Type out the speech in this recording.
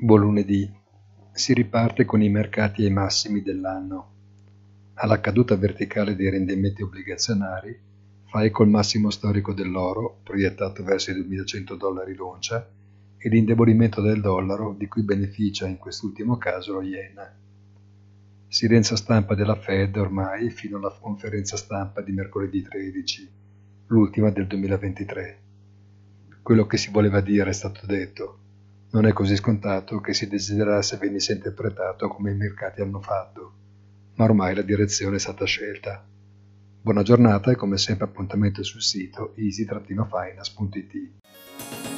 Buon lunedì. Si riparte con i mercati ai massimi dell'anno. Alla caduta verticale dei rendimenti obbligazionari fa eco il massimo storico dell'oro, proiettato verso i 2100 dollari l'oncia, e l'indebolimento del dollaro di cui beneficia in quest'ultimo caso lo yen. Silenzio stampa della Fed ormai fino alla conferenza stampa di mercoledì 13, l'ultima del 2023. Quello che si voleva dire è stato detto non è così scontato che si desiderasse venisse interpretato come i mercati hanno fatto, ma ormai la direzione è stata scelta. Buona giornata e come sempre appuntamento sul sito easy-finance.it.